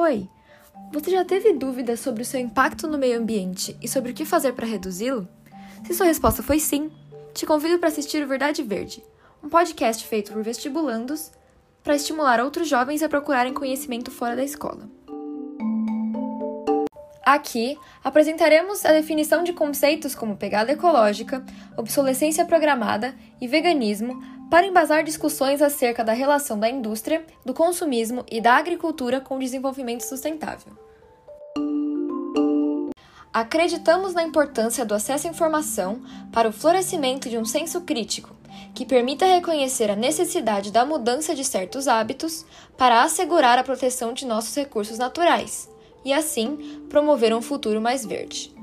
Oi! Você já teve dúvidas sobre o seu impacto no meio ambiente e sobre o que fazer para reduzi-lo? Se sua resposta foi sim, te convido para assistir o Verdade Verde, um podcast feito por vestibulandos para estimular outros jovens a procurarem conhecimento fora da escola. Aqui apresentaremos a definição de conceitos como pegada ecológica, obsolescência programada e veganismo para embasar discussões acerca da relação da indústria, do consumismo e da agricultura com o desenvolvimento sustentável. Acreditamos na importância do acesso à informação para o florescimento de um senso crítico, que permita reconhecer a necessidade da mudança de certos hábitos para assegurar a proteção de nossos recursos naturais e, assim, promover um futuro mais verde.